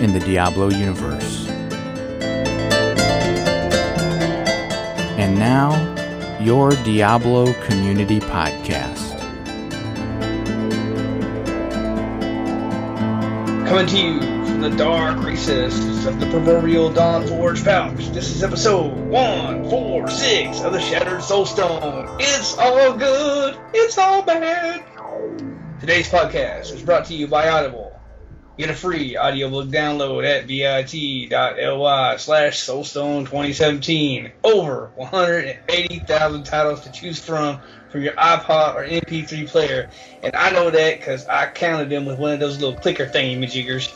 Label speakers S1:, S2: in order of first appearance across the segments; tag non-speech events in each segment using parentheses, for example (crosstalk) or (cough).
S1: in the Diablo universe. And now, your Diablo Community Podcast.
S2: Coming to you from the dark recesses of the proverbial Dawn Forge pouch. This is episode 146 of the Shattered Soulstone. It's all good, it's all bad. Today's podcast is brought to you by Audible. Get a free audiobook download at bit.ly slash soulstone 2017. Over 180,000 titles to choose from from your iPod or MP3 player. And I know that because I counted them with one of those little clicker thingy-majiggers.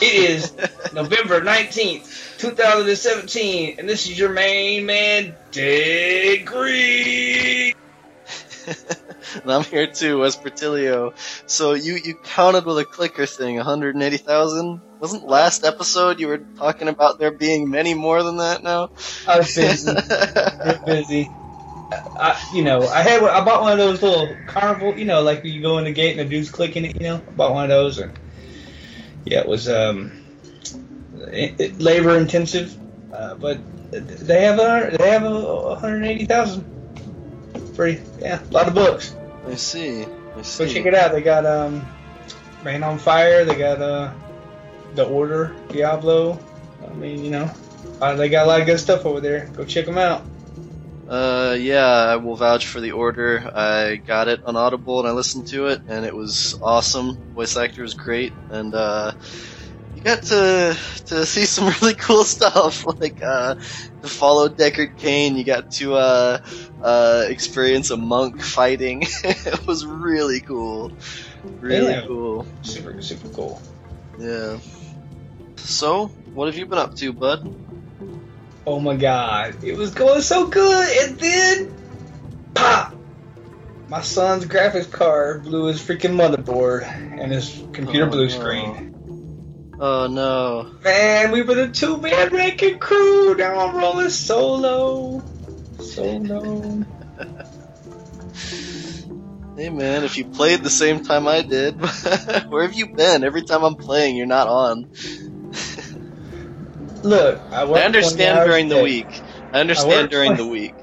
S2: It is (laughs) November 19th, 2017, and this is your main man, Deadgreed. (laughs)
S3: and I'm here too, Wespertilio. So you you counted with a clicker thing, 180,000. Wasn't last episode you were talking about there being many more than that now?
S2: I was busy, (laughs) busy. I, you know, I had I bought one of those little carnival, you know, like you go in the gate and the dude's clicking it, you know. I bought one of those, and yeah, it was um, it, it, labor intensive, uh, but they have a, they have a 180,000. Pretty, yeah, a lot of books.
S3: I see. I see.
S2: Go check it out. They got um, Rain on Fire. They got uh, The Order, Diablo. I mean, you know, uh, they got a lot of good stuff over there. Go check them out.
S3: Uh, yeah, I will vouch for the order. I got it on Audible and I listened to it, and it was awesome. Voice actor was great, and uh, got to to see some (laughs) really cool stuff, like uh, to follow Deckard Cain. You got to uh, uh, experience a monk fighting. (laughs) it was really cool, really
S2: Yeah.
S3: cool.
S2: Super, super cool.
S3: Yeah. So, what have you been up to, bud?
S2: Oh my god, it was going so good, and then pop! My son's graphics card blew his freaking motherboard and his computer
S3: Oh,
S2: blue
S3: no.
S2: screen.
S3: Oh no.
S2: Man, we were the two man wrecking crew. Now I'm rolling solo. Solo. (laughs)
S3: Hey man, if you played the same time I did, (laughs) where have you been? Every time I'm playing, you're not on. (laughs)
S2: Look, I,
S3: I understand during the
S2: day.
S3: week. I
S2: I
S3: understand
S2: work
S3: during
S2: 20
S3: the week.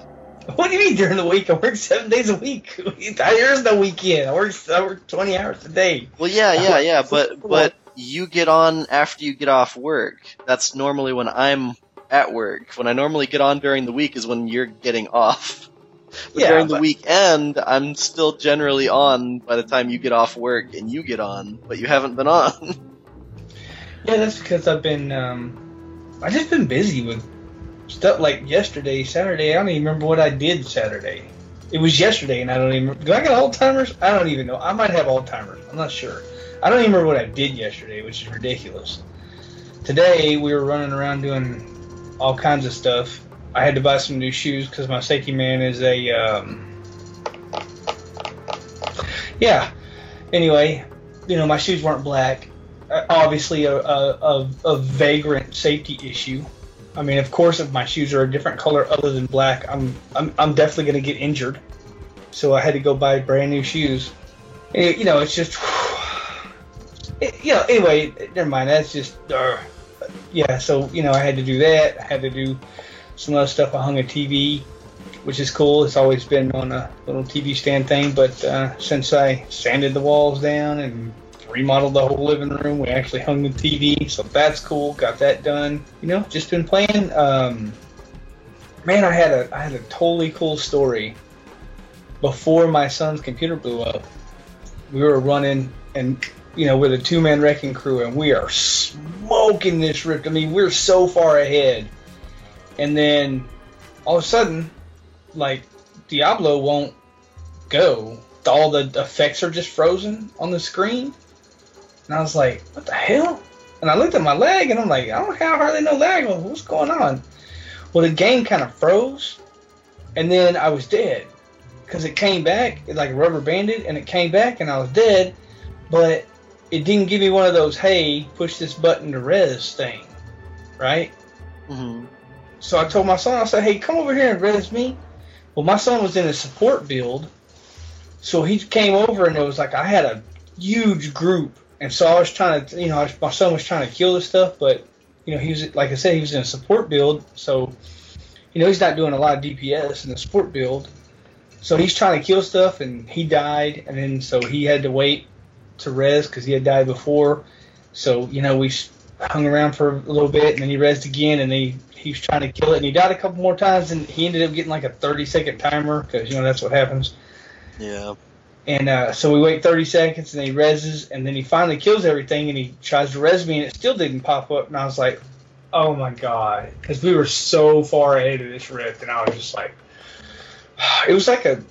S2: What do you mean during the week? I work seven days a week. There's no weekend. I work I work 20 hours a day.
S3: Well, yeah, yeah, yeah, but but you get on after you get off work. That's normally when I'm at work. When I normally get on during the week is when you're getting off. (laughs) But
S2: Yeah,
S3: during the
S2: but-
S3: weekend, I'm still generally on by the time you get off work and you get on, but you haven't been on. (laughs)
S2: Yeah, that's because I've been um I just been busy with stuff like yesterday, Saturday. I don't even remember what I did Saturday. It was yesterday, and I don't even. Do I got Alzheimer's? I don't even know. I might have Alzheimer's. I'm not sure. I don't even remember what I did yesterday, which is ridiculous. Today we were running around doing all kinds of stuff. I had to buy some new shoes because my safety man is a um, yeah. Anyway, you know my shoes weren't black. Uh, obviously, a, a, a, vagrant safety issue. I mean, of course, if my shoes are a different color other than black, I'm I'm, I'm definitely going to get injured. So I had to go buy brand new shoes. And, you know, it's just, it, you know. Anyway, never mind. That's just, uh, yeah. So you know, I had to do that. I had to do some other stuff. I hung a TV, which is cool. It's always been on a little TV stand thing, but uh, since I sanded the walls down and remodeled the whole living room, we actually hung the TV, so that's cool. Got that done. You know, just been playing. Um, man, I had a I had a totally cool story. Before my son's computer blew up, we were running and you know we're the two man wrecking crew and we are smoking this rift. I mean, we're so far ahead, and then all of a sudden, like Diablo won't go. All the effects are just frozen on the screen. And I was like, what the hell? And I looked at my leg and I'm like, I don't have hardly no leg. What's going on? Well, the game kind of froze, and then I was dead because it came back, it like rubber banded, and it came back, and I was dead. But it didn't give me one of those "Hey, push this button to res" thing, right?
S3: hmm
S2: So I told my son, I said, "Hey, come over here and res me." Well, my son was in a support build, so he came over and it was like I had a huge group, and so I was trying to, you know, I was, my son was trying to kill this stuff, but you know, he was like I said, he was in a support build, so you know he's not doing a lot of DPS in the support build, so he's trying to kill stuff, and he died, and then so he had to wait to res because he had died before, so you know we hung around for a little bit, and then he resed again, and he he was trying to kill it, and he died a couple more times, and he ended up getting like a 30 second timer because you know that's what happens.
S3: Yeah.
S2: And uh, so we wait 30 seconds, and he reses, and then he finally kills everything, and he tries to res me, and it still didn't pop up. And I was like, oh my god, because we were so far ahead of this rift, and I was just like, (sighs) it was like a,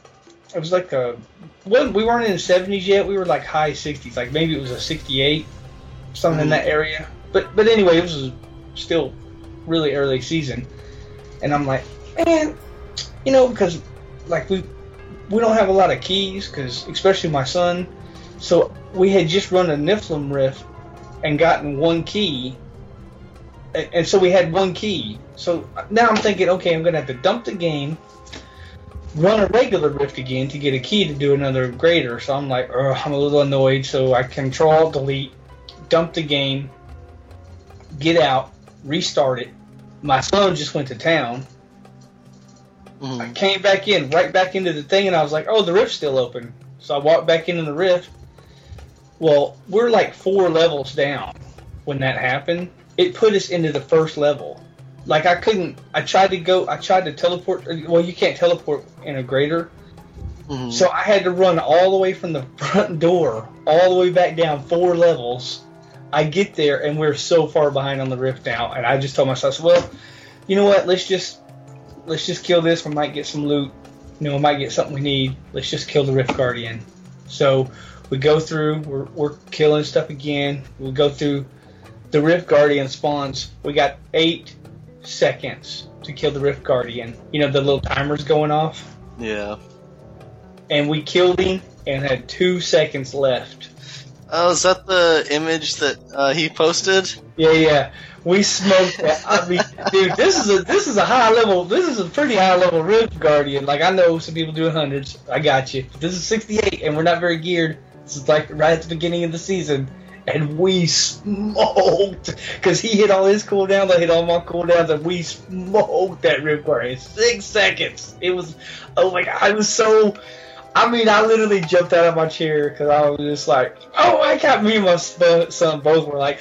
S2: it was like a, well, we weren't in the 70s yet. We were like high 60s, like maybe it was a 68, something in
S3: Mhm.
S2: that area. But but anyway, it was still really early season, and I'm like, man, you know, because like we we don't have a lot of keys because especially my son so we had just run a Nephalem rift and gotten one key and, and so we had one key so now i'm thinking okay i'm gonna have to dump the game run a regular rift again to get a key to do another grader so i'm like i'm a little annoyed so i control delete dump the game get out restart it my son just went to town
S3: hmm
S2: I came back in, right back into the thing, and I was like, oh, the rift's still open. So I walked back into the rift. Well, we're like four levels down when that happened. It put us into the first level. Like I couldn't. I tried to go. I tried to teleport. Well, you can't teleport in a grader.
S3: hmm
S2: So I had to run all the way from the (laughs) front door, all the way back down four levels. I get there and we're so far behind on the rift now, and I just told myself, well, you know what? Let's just let's just kill this. We might get some loot. You know, we might get something we need. Let's just kill the rift guardian. So we go through. We're we're killing stuff again. We go through. The rift guardian spawns. We got eight seconds to kill the rift guardian. You know, the little timer's going off
S3: Yeah.
S2: and we killed him and had two seconds left.
S3: Oh, is that the image that uh, he posted?
S2: Yeah, yeah, we smoked that. I mean, dude, this is a this is a high level. This is a pretty high level Rift Guardian. Like I know some people do hundreds. I got you. This is 68, and we're not very geared. This is like right at the beginning of the season, and we smoked because he hit all his cooldowns. I hit all my cooldowns, and we smoked that Rift Guardian. Six seconds. It was. Oh my god! I was so. I mean, I literally jumped out of my chair because I was just like, "Oh my god!" Me and my son both were like,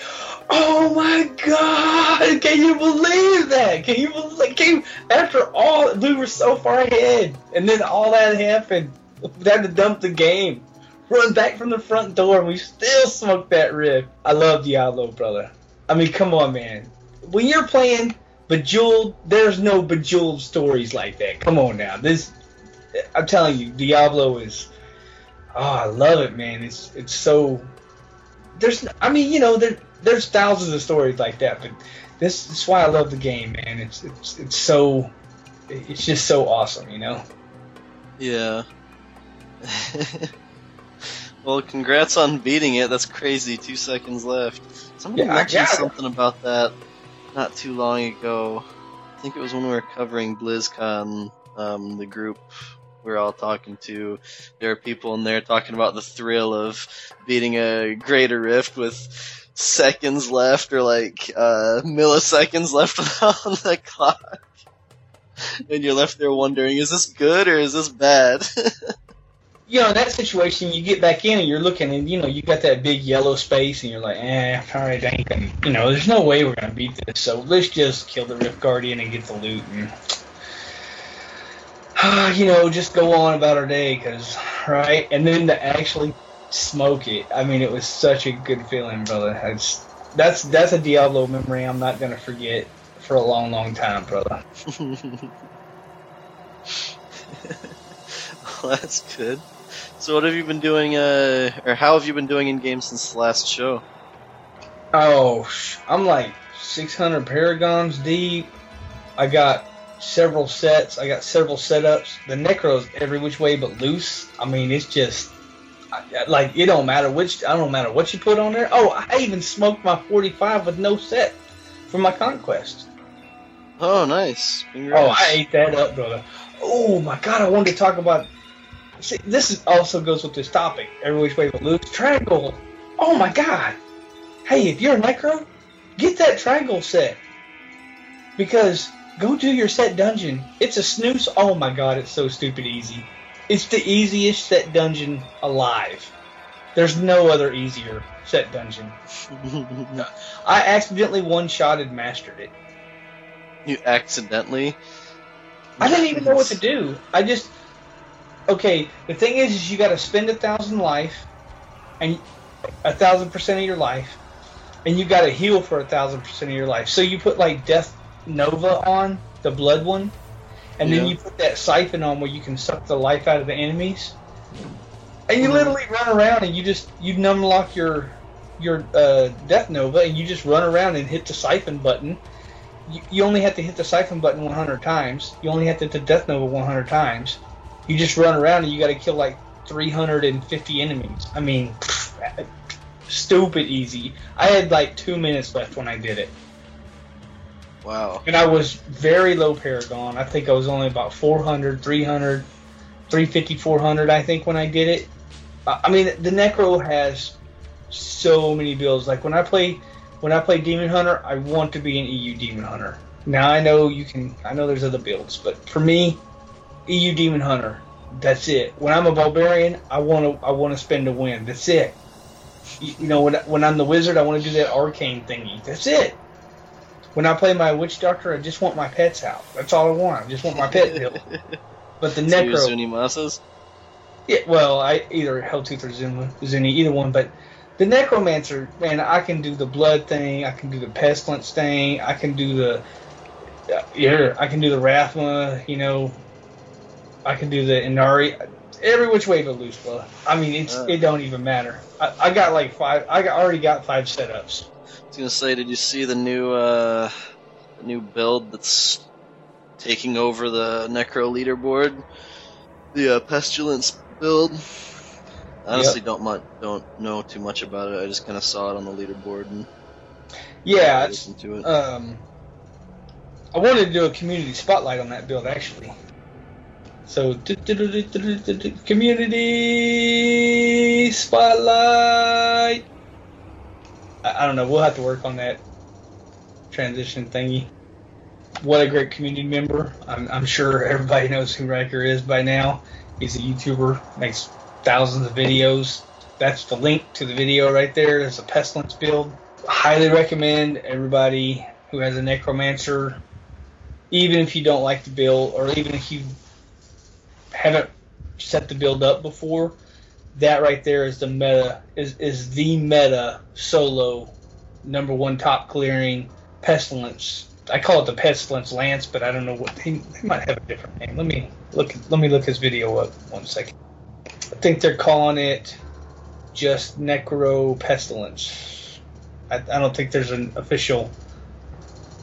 S2: "Oh my god! Can you believe that? Can you believe? Can you, after all, we were so far ahead, and then all that happened. We had to dump the game, run back from the front door, and we still smoked that rift. I love Diablo, brother. I mean, come on, man. When you're playing Bejeweled, there's no Bejeweled stories like that. Come on now, this I'm telling you, Diablo is. Oh, I love it, man. It's it's so. There's, I mean, you know, there there's thousands of stories like that, but this is why I love the game, man. It's it's it's so, it's just so awesome, you know.
S3: Yeah. (laughs) well, congrats on beating it. That's crazy. Two seconds left. Somebody
S2: Yeah,
S3: mentioned something about that not too long ago. I think it was when we were covering BlizzCon, um, the group we were all talking to. There are people in there talking about the thrill of beating a greater rift with seconds left or like uh, milliseconds left (laughs) on the clock. And you're left there wondering, is this good or is this bad? (laughs)
S2: You know, in that situation, you get back in and you're looking, and you know, you got that big yellow space, and you're like, eh, all right, I ain't gonna, you know, there's no way we're gonna beat this, so let's just kill the Rift Guardian and get the loot, and (sighs) you know, just go on about our day, cause right, and then to actually smoke it, I mean, it was such a good feeling, brother. It's that's that's a Diablo memory I'm not gonna forget for a long, long time, brother. (laughs)
S3: that's good. So, what have you been doing, uh, or how have you been doing in game since the last show?
S2: Oh, I'm like 600 paragons deep. I got several sets. I got several setups. The necro's every which way but loose. I mean, it's just like it don't matter which. I don't matter what you put on there. Oh, I even smoked my 45 with no set for my conquest.
S3: Oh, nice.
S2: Oh, I ate that up, brother. Oh my god, I wanted to talk about. See, this also goes with this topic. Every which way but loose. Trag'Oul. Oh my god. Hey, if you're a necro, get that Trag'Oul set. Because go do your set dungeon. It's a snooze. Oh my god, it's so stupid easy. It's the easiest set dungeon alive. There's no other easier set dungeon. (laughs) I accidentally one shotted mastered it.
S3: you accidentally.
S2: I didn't even know what to do. I just okay. The thing is, is you got to spend a thousand life, and a thousand percent of your life, and you got to heal for a thousand percent of your life. So you put like Death Nova on the blood one, and then you put that siphon on where you can suck the life out of the enemies, and you
S3: Mhm.
S2: literally run around and you just you num lock your your uh, Death Nova and you just run around and hit the siphon button you, you only have to hit the siphon button 100 times. You only have to hit the Death Nova 100 times. You just run around and you got to kill like 350 enemies. I mean, stupid easy. I had like two minutes left when I did it.
S3: Wow.
S2: And I was very low Paragon. I think I was only about 400, 300, 350, 400, I think, when I did it. I I mean, the Necro has so many builds. Like when I play when I play Demon Hunter, I want to be an EU Demon Hunter. Now I know you can. I know there's other builds, but for me, EU Demon Hunter. That's it. When I'm a barbarian, I want to. I want to spend a win. That's it. You, you know, when when I'm the wizard, I want to do that arcane thingy. That's it. When I play my witch doctor, I just want my pets out. That's all I want. I just want my pet build. (laughs) But the
S3: So
S2: necro,
S3: Zunimassa's?
S2: yeah, well, I either Helltooth or Zuma, Zuni, either one. But the necromancer, man, I can do the blood thing. I can do the pestilence thing. I can do the yeah, I can do the Rathma. You know, I can do the Inari. Every which way but loose, brother. I mean, it's it don't even matter. I, I got like five. I got, already got five setups.
S3: I was gonna say, did you see the new uh, the new build that's taking over the Necro leaderboard? The uh, Pestilence build. Honestly, don't mu- don't know too much about it. I just kind of saw it on the leaderboard and
S2: Yeah,
S3: listened to it.
S2: um, I wanted to do a community spotlight on that build actually. So community spotlight. I, don't know. We'll have to work on that transition thingy. What a great community member! I'm, I'm sure everybody knows who Rhykker is by now. He's a YouTuber, makes thousands of videos. That's the link to the video right there. There's a pestilence build. Highly recommend everybody who has a necromancer, even if you don't like the build, or even if you haven't set the build up before, that right there is the meta is is the meta solo number one top clearing pestilence. I call it the pestilence lance, but I don't know what he, he might have a different name. Let me look. Let me look his video up one second. I think they're calling it just necro pestilence. I, I don't think there's an official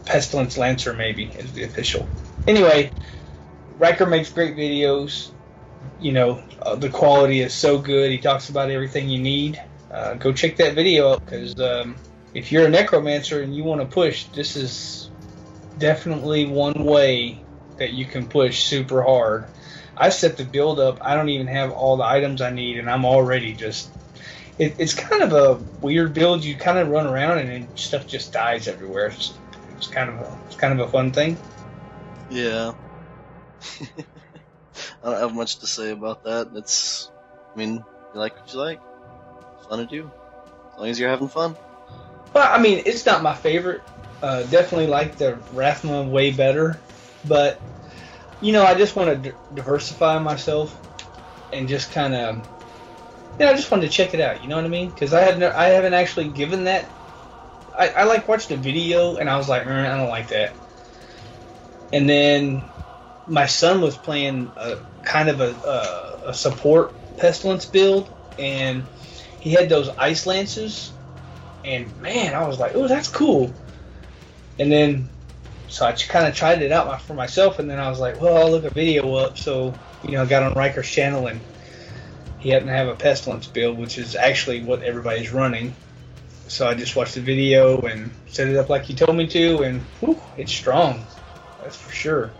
S2: pestilence lancer. Maybe is the official. Anyway, Rhykker makes great videos. You know, uh, the quality is so good. He talks about everything you need. Uh, go check that video out because um, if you're a necromancer and you want to push, this is definitely one way that you can push super hard. I set the build up. I don't even have all the items I need, and I'm already just. It, it's kind of a weird build. You kind of run around and then stuff just dies everywhere. It's, it's kind of a it's kind of a fun thing.
S3: Yeah. (laughs) I don't have much to say about that. It's, I mean, you like what you like. Fun to do. As long as you're having fun.
S2: Well, I mean, it's not my favorite. Uh, definitely like the Rathma way better, but you know, I just want to d- diversify myself and just kind of, you know, I just wanted to check it out. You know what I mean? Because I no, I haven't actually given that. I, I like watched a video and I was like, "Mm, I don't like that. And then my son was playing a kind of a, a, a support pestilence build, and he had those ice lances and man, I was like, oh, that's cool. And then, so I kind of tried it out for myself, and then I was like, well, I'll look a video up. So you know, I got on Rhykker's channel, and he happened to have a pestilence build, which is actually what everybody's running. So I just watched the video and set it up like he told me to, and whew, it's strong. That's for sure.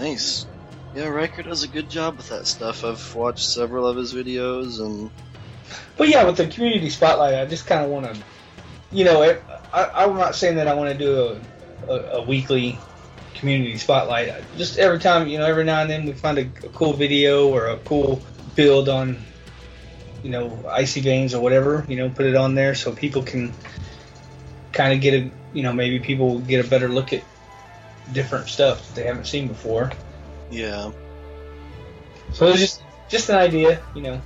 S3: Nice. Yeah, Rhykker does a good job with that stuff. I've watched several of his videos, and
S2: But yeah, with the community spotlight, I just kind of want to, you know, it, I, I'm not saying that I want to do a, a, a weekly community spotlight. Just every time, you know, every now and then we find a, a cool video or a cool build on, you know, icy veins or whatever. You know, put it on there so people can kind of get a, you know, maybe people get a better look at different stuff that they haven't seen before.
S3: yeah,
S2: So it's just just an idea, you know.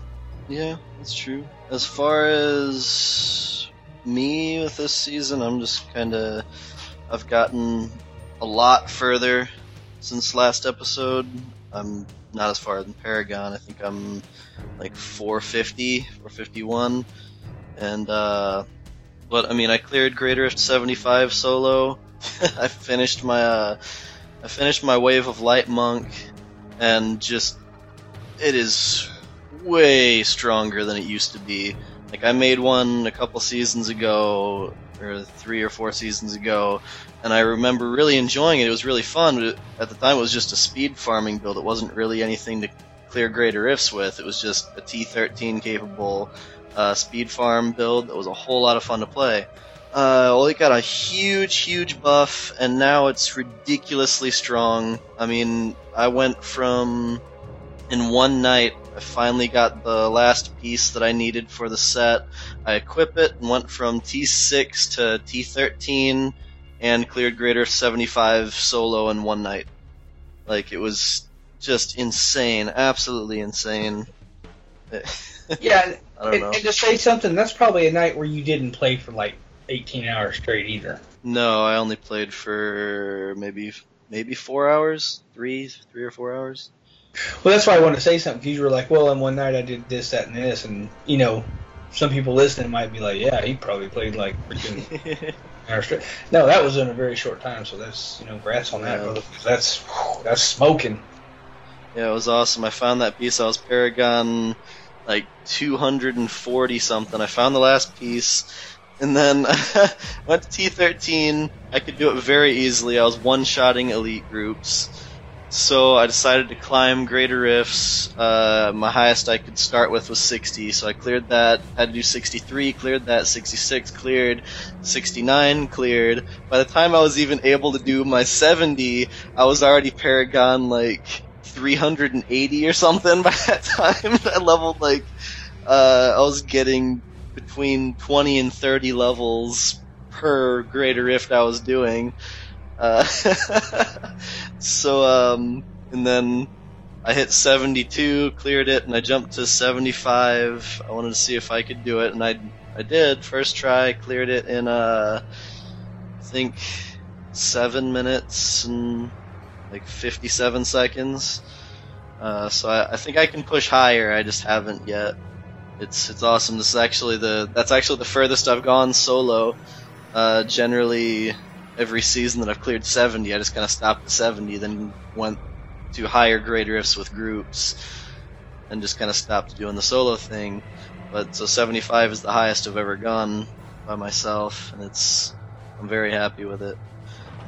S3: yeah, that's true. As far as me with this season, I'm just kind of I've gotten a lot further since last episode. I'm not as far as Paragon. I think I'm like 450, or 51, and uh, but I mean, I cleared Greater Rift 75 solo. (laughs) I finished my uh, I finished my Wave of Light Monk, and just it is way stronger than it used to be. Like I made one a couple seasons ago, or three or four seasons ago, and I remember really enjoying it. It was really fun. At the time, it was just a speed farming build. It wasn't really anything to clear greater rifts with. It was just a T13 capable uh, speed farm build that was a whole lot of fun to play. Uh, well, it got a huge, huge buff, and now it's ridiculously strong. I mean, I went from in one night. I finally got the last piece that I needed for the set. I equip it and went from T6 to T13 and cleared Greater 75 solo in one night. Like, it was just insane. Absolutely insane. (laughs)
S2: Yeah,
S3: I don't
S2: and,
S3: know.
S2: and to say something, that's probably a night where you didn't play for like 18 hours straight either.
S3: No, I only played for maybe maybe four hours, three, three or four hours.
S2: Well, that's why I wanted to say something because you were like, well, in one night I did this, that, and this, and you know, some people listening might be like, yeah, he probably played like freaking (laughs) hours straight. No, that was in a very short time, so that's you know, grats on that,
S3: Yeah.
S2: brother. 'cause that's whew, that's smoking.
S3: Yeah, it was awesome. I found that piece. I was Paragon like 240 something. I found the last piece, and then (laughs) went to T13. I could do it very easily. I was one-shotting elite groups, so I decided to climb greater rifts. Uh, my highest I could start with was 60, so I cleared that. Had to do 63, cleared that. 66 cleared. 69 cleared. By the time I was even able to do my 70, I was already Paragon like 380 or something (laughs) by that time. (laughs) I leveled like, uh, I was getting between 20 and 30 levels per greater rift I was doing. Uh, (laughs) so, um, and then I hit 72, cleared it, and I jumped to 75. I wanted to see if I could do it, and I, I did. First try, cleared it in, uh, I think seven minutes and like 57 seconds. Uh, so I, I think I can push higher. I just haven't yet. It's it's awesome. This is actually the that's actually the furthest I've gone solo. Uh, generally, every season that I've cleared 70, I just kind of stopped at 70, then went to higher grade rifts with groups, and just kind of stopped doing the solo thing. But so 75 is the highest I've ever gone by myself, and it's I'm very happy with it.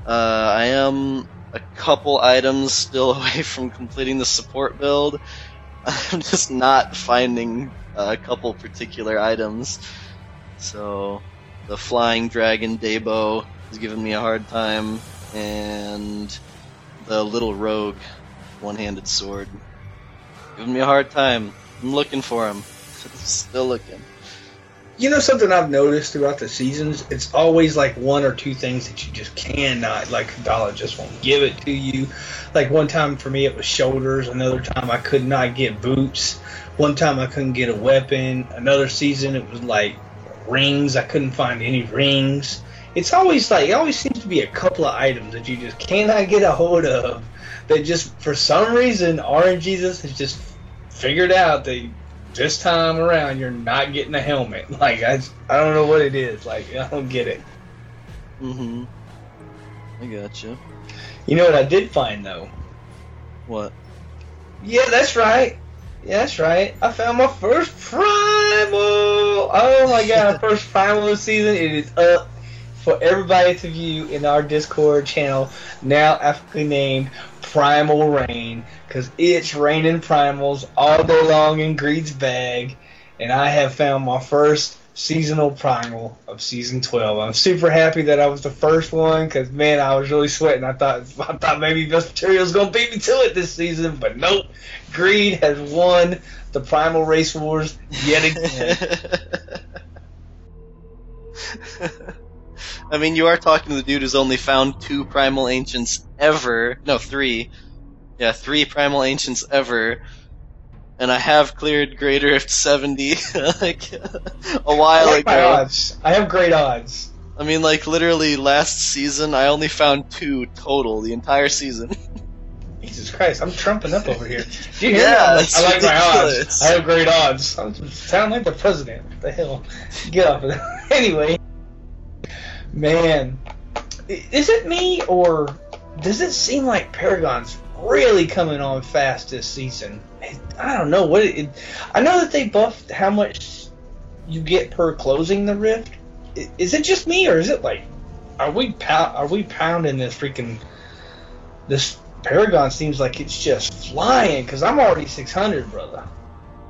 S3: Uh, I am a couple items still (laughs) away from completing the support build. (laughs) I'm just not finding Uh, a couple particular items. So, the Flying Dragon Daibo is giving me a hard time, and the Little Rogue one handed sword giving me a hard time. I'm looking for him. (laughs) Still looking.
S2: You know something I've noticed throughout the seasons? It's always like one or two things that you just cannot, like Dollar just won't give it to you. Like one time for me it was shoulders, another time I could not get boots, one time I couldn't get a weapon, another season it was like rings, I couldn't find any rings. It's always like it always seems to be a couple of items that you just cannot get a hold of that just for some reason RNGesus has just figured out they this time around you're not getting a helmet. (laughs) Like I, I don't know what it is. Like I don't get it.
S3: Mm-hmm. I gotcha.
S2: You know what I did find though?
S3: What?
S2: Yeah, that's right. Yeah, that's right. I found my first primal. Oh my god, (laughs) first primal this season. It is up for everybody to view in our Discord channel, now aptly named Primal Rain, because it's raining primals all day long in Greed's bag, and I have found my first seasonal primal of season 12. I'm super happy that I was the first one because man, I was really sweating. I thought (laughs) I thought maybe Best Material was gonna beat me to it this season, but nope. Greed has won the primal race wars yet again. (laughs)
S3: I mean, you are talking to the dude who's only found two primal ancients ever. No, three. Yeah, three primal ancients ever. And I have cleared Greater Rift 70 (laughs) like a while
S2: I like my
S3: ago.
S2: odds. I have great odds.
S3: I mean, like literally last season, I only found two total the entire season. (laughs)
S2: Jesus Christ, I'm trumping up over here. Do you hear
S3: Yeah,
S2: that?
S3: it's
S2: I like my odds. I have great odds. I sound like the president. What the hell? Get off of that. (laughs) Anyway, man, is it me or does it seem like Paragon's really coming on fast this season? I don't know what it. it I know that they buffed how much you get per closing the rift. Is it just me or is it like are we are we pounding this freaking this Paragon seems like it's just flying because I'm already 600, brother.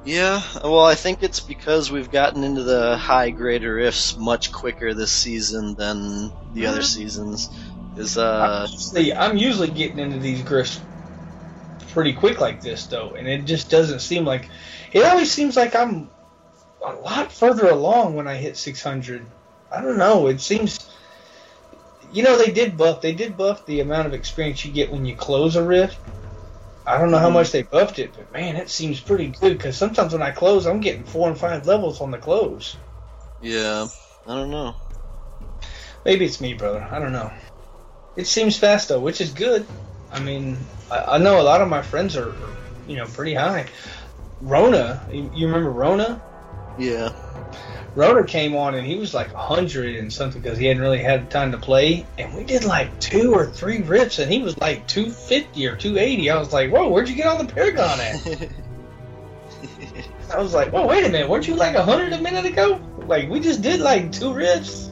S3: Yeah, well, I think it's because we've gotten into the high Greater Rifts much quicker this season than the other seasons. Is uh,
S2: See, I'm usually getting into these grifts pretty quick like this though, and it just doesn't seem like it always seems like I'm a lot further along when I hit 600. I don't know. It seems, you know, they did buff. They did buff the amount of experience you get when you close a rift. I don't know how
S3: Mhm.
S2: much they buffed it, but man, it seems pretty good because sometimes when I close, I'm getting four and five levels on the close.
S3: yeah, I don't know.
S2: Maybe it's me, brother. I don't know. It seems fast though, which is good. I mean, I, I know a lot of my friends are, are, you know, pretty high. Rona, you, you remember Rona?
S3: Yeah,
S2: Rona came on and he was like 100 and something because he hadn't really had time to play. And we did like two or three rips and he was like 250 or 280. I was like, whoa, where'd you get all the Paragon at? (laughs) I was like, whoa, wait a minute, weren't you like 100 a minute ago? Like, we just did like two rips.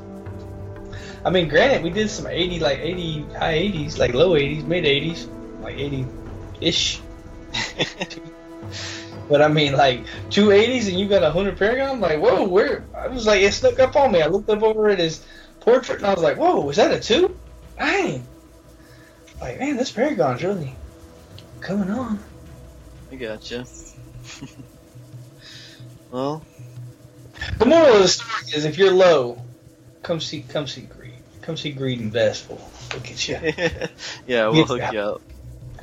S2: I mean, granted, we did some 80, like 80, high 80s, like low 80s, mid 80s, like 80 ish. (laughs) But I mean, like 280s and you got a 100 Paragon? I'm like, whoa, where? I was like, it snuck up on me. I looked up over at his portrait and I was like, whoa, was that a two? Dang. Like, man, this Paragon's really coming on.
S3: I gotcha. (laughs) well,
S2: The moral of the story is if you're low, come see come see Greed. Come see Greed and Vestful. Look at you. (laughs)
S3: yeah, we'll hook you up.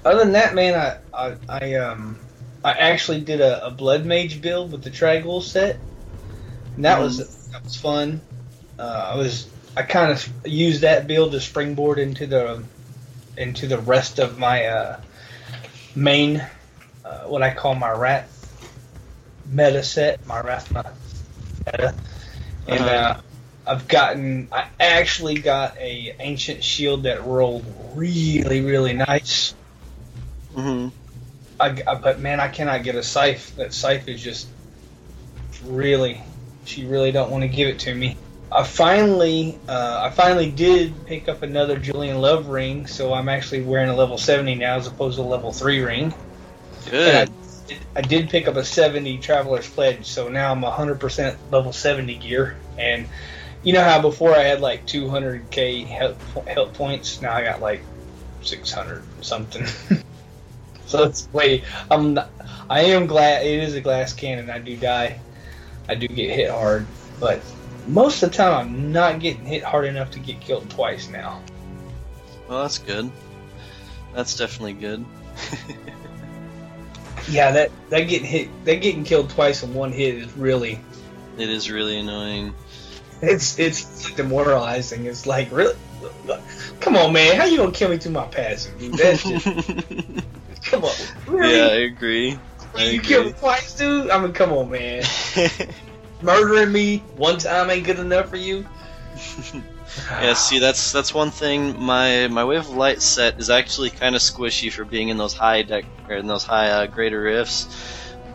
S2: Other than that, man, I I, I um I actually did a, a Blood Mage build with the Trag'Oul set. And that was that was fun. Uh, I was I kind of used that build to springboard into the into the rest of my uh, main uh, what I call my rat meta set, my Rathma meta, and
S3: Uh-huh.
S2: uh, I've gotten I actually got a ancient shield that rolled really really nice.
S3: hmm
S2: I, I- but man, I cannot get a scythe. That scythe is just really, she really don't want to give it to me. I finally, uh, I finally did pick up another Julian Love ring, so I'm actually wearing a level 70 now as opposed to a level 3 ring.
S3: Good.
S2: I, I did pick up a 70 Traveler's Pledge, so now I'm 100% level 70 gear. And you know how before I had like 200k health, health points, now I got like 600 something. (laughs) (laughs) so it's way. I'm. Not, I am glad it is a glass cannon. I do die. I do get hit hard, but most of the time I'm not getting hit hard enough to get killed twice now.
S3: Well, that's good. That's definitely good. (laughs)
S2: Yeah, that that getting hit, that getting killed twice in one hit is really
S3: It is really annoying.
S2: It's it's demoralizing. It's like really, come on, man. How you gonna kill me through my passive? That's just (laughs) come on. Really?
S3: Yeah, I agree.
S2: you killed me twice, dude. I mean, come on, man. (laughs) Murdering me one time ain't good enough for you. (laughs)
S3: yeah, see, that's that's one thing. My my wave of light set is actually kind of squishy for being in those high deck or in those high uh, greater rifts,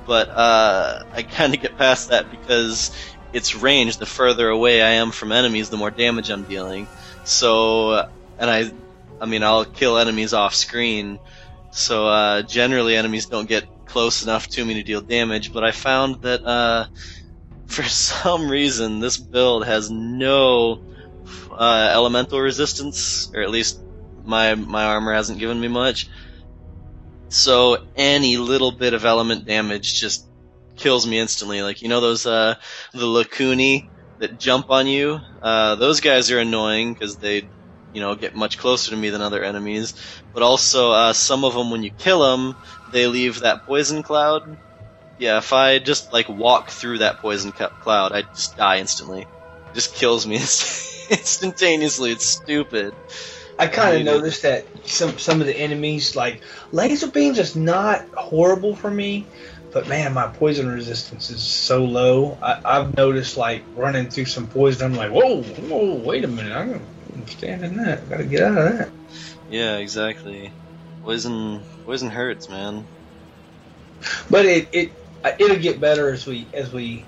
S3: but uh, I kind of get past that because its range. The further away I am from enemies, the more damage I'm dealing. So, and I, I mean, I'll kill enemies off screen. So uh, generally, enemies don't get close enough to me to deal damage. But I found that uh, (laughs) for some reason, this build has no uh, elemental resistance, or at least my my armor hasn't given me much. So any little bit of element damage just kills me instantly. Like you know those uh, the Lacuni that jump on you. Uh, those guys are annoying because they you know get much closer to me than other enemies. But also uh, some of them when you kill them, they leave that poison cloud. Yeah, if I just like walk through that poison cloud, I just die instantly. It just kills me (laughs) instantaneously. It's stupid.
S2: I kind of noticed that some some of the enemies, like laser beams, is not horrible for me, but man, my poison resistance is so low. I, have noticed like running through some poison, I'm like, whoa, whoa, wait a minute, I'm standing that. Gotta get out of that.
S3: Yeah, exactly. Poison, poison hurts, man.
S2: But it it it'll get better as we as we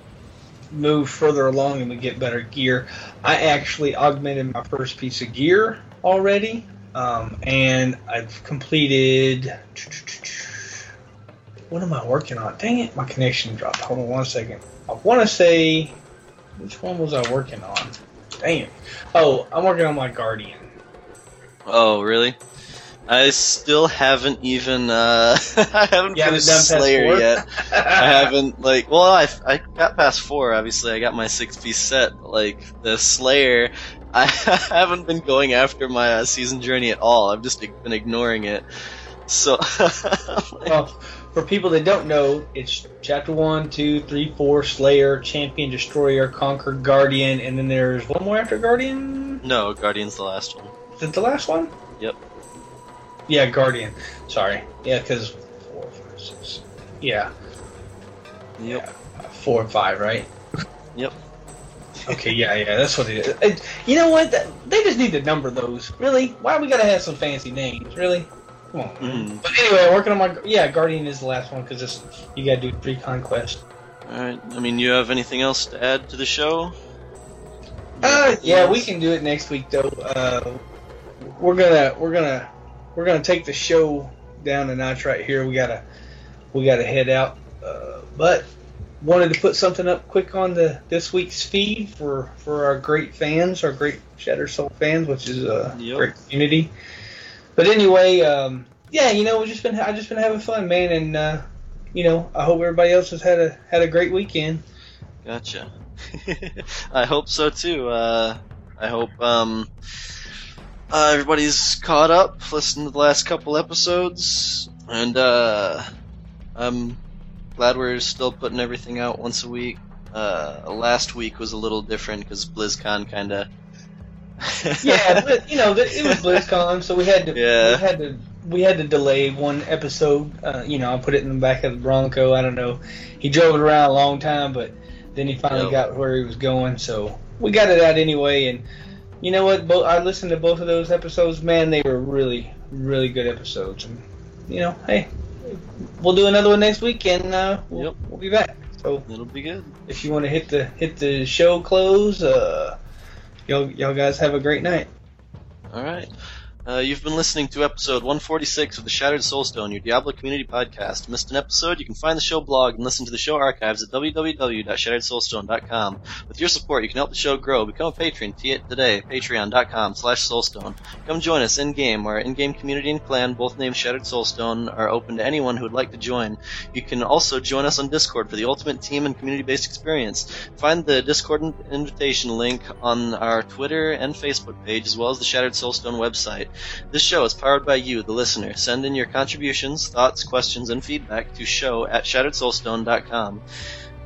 S2: move further along and we get better gear. I actually augmented my first piece of gear already, um, and I've completed. What am I working on? Dang it, my connection dropped. Hold on one second. I want to say, which one was I working on? It. Oh, I'm working on my Guardian.
S3: Oh, really? I still haven't even uh, (laughs) I haven't
S2: you
S3: finished Slayer yet. (laughs) I haven't like well I I got past four obviously I got my six piece set but like the Slayer (laughs) I haven't been going after my uh, season journey at all. I've just been ignoring it. So
S2: like, well, for people that don't know, it's chapter one, two, three, four, Slayer, Champion, Destroyer, Conquer, Guardian, and then there's one more after Guardian.
S3: No, Guardian's the last one.
S2: Is it the last one?
S3: Yep.
S2: Yeah, Guardian. Sorry. Yeah, because four, five, six. Yeah.
S3: Yep.
S2: Yeah, four and five, right?
S3: Yep.
S2: okay, yeah, yeah, that's what it is. You know what? They just need to number those. Really? Why we gotta have some fancy names? Really? Come on. Mm. But anyway, working on my yeah, Guardian is the last one because you gotta do pre conquest.
S3: All right. I mean, you have anything else to add to the show?
S2: Uh, yeah, we can do it next week though. Uh, we're gonna we're gonna we're gonna take the show down a notch right here. We gotta we gotta head out, uh, but wanted to put something up quick on the this week's feed for for our great fans, our great Shatter Soul fans, which is a yep. great community. But anyway, um, yeah, you know, we just been I just been having fun, man, and uh, you know, I hope everybody else has had a had a great weekend.
S3: Gotcha. (laughs) I hope so too. Uh, I hope um, uh, everybody's caught up, listened to the last couple episodes, and uh, I'm glad we're still putting everything out once a week. Uh, last week was a little different because BlizzCon kind of. (laughs)
S2: yeah, but you know it was BlizzCon, so we had to
S3: yeah.
S2: we had to we had to delay one episode. Uh, you know, I put it in the back of the Bronco. I don't know. He drove it around a long time, but then he finally yep. got where he was going, so we got it out anyway. And you know what? Both I listened to both of those episodes. Man, they were really, really good episodes. And you know, hey, we'll do another one next week, and uh, we'll, yep. we'll be back. So
S3: it'll be good.
S2: If you want to hit the hit the show close, uh, y'all y'all guys have a great night.
S3: All right. Uh, you've been listening to episode 146 of the Shattered Soulstone, your Diablo community podcast. Missed an episode? You can find the show blog and listen to the show archives at www.shatteredsoulstone.com. With your support, you can help the show grow. Become a patron today, patreon.com slash soulstone. Come join us in-game. Our in-game community and clan, both named Shattered Soulstone, are open to anyone who would like to join. You can also join us on Discord for the ultimate team and community-based experience. Find the Discord invitation link on our Twitter and Facebook page, as well as the Shattered Soulstone website. This show is powered by you, the listener. Send in your contributions, thoughts, questions, and feedback to show at shatteredsoulstone.com.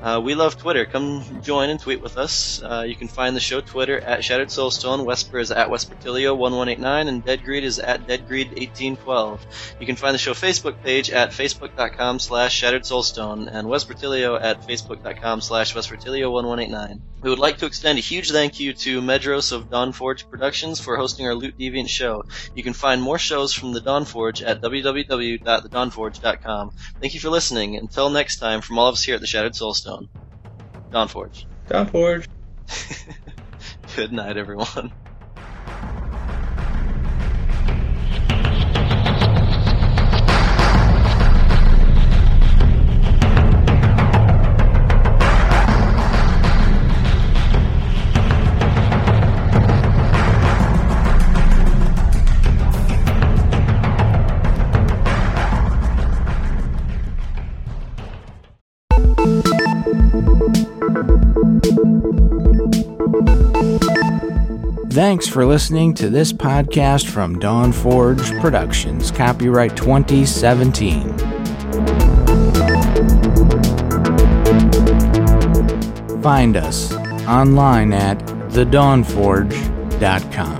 S3: Uh, we love Twitter. Come join and tweet with us. Uh, you can find the show Twitter at Shattered Soulstone. Wesper is at Wespertilio1189, and Deadgreed is at Deadgreed1812. You can find the show Facebook page at facebook.com slash Shattered Soulstone, and Wespertilio at facebook.com slash Wespertilio1189. We would like to extend a huge thank you to Medros of Dawnforge Productions for hosting our Loot Deviant show. You can find more shows from the Dawnforge at www.thedawnforge.com. Thank you for listening. Until next time, from all of us here at the Shattered Soulstone, Dawnforge.
S2: Dawnforge. (laughs)
S3: Good night, everyone.
S1: Thanks for listening to this podcast from Dawn Forge Productions, copyright 2017. Find us online at thedawnforge.com.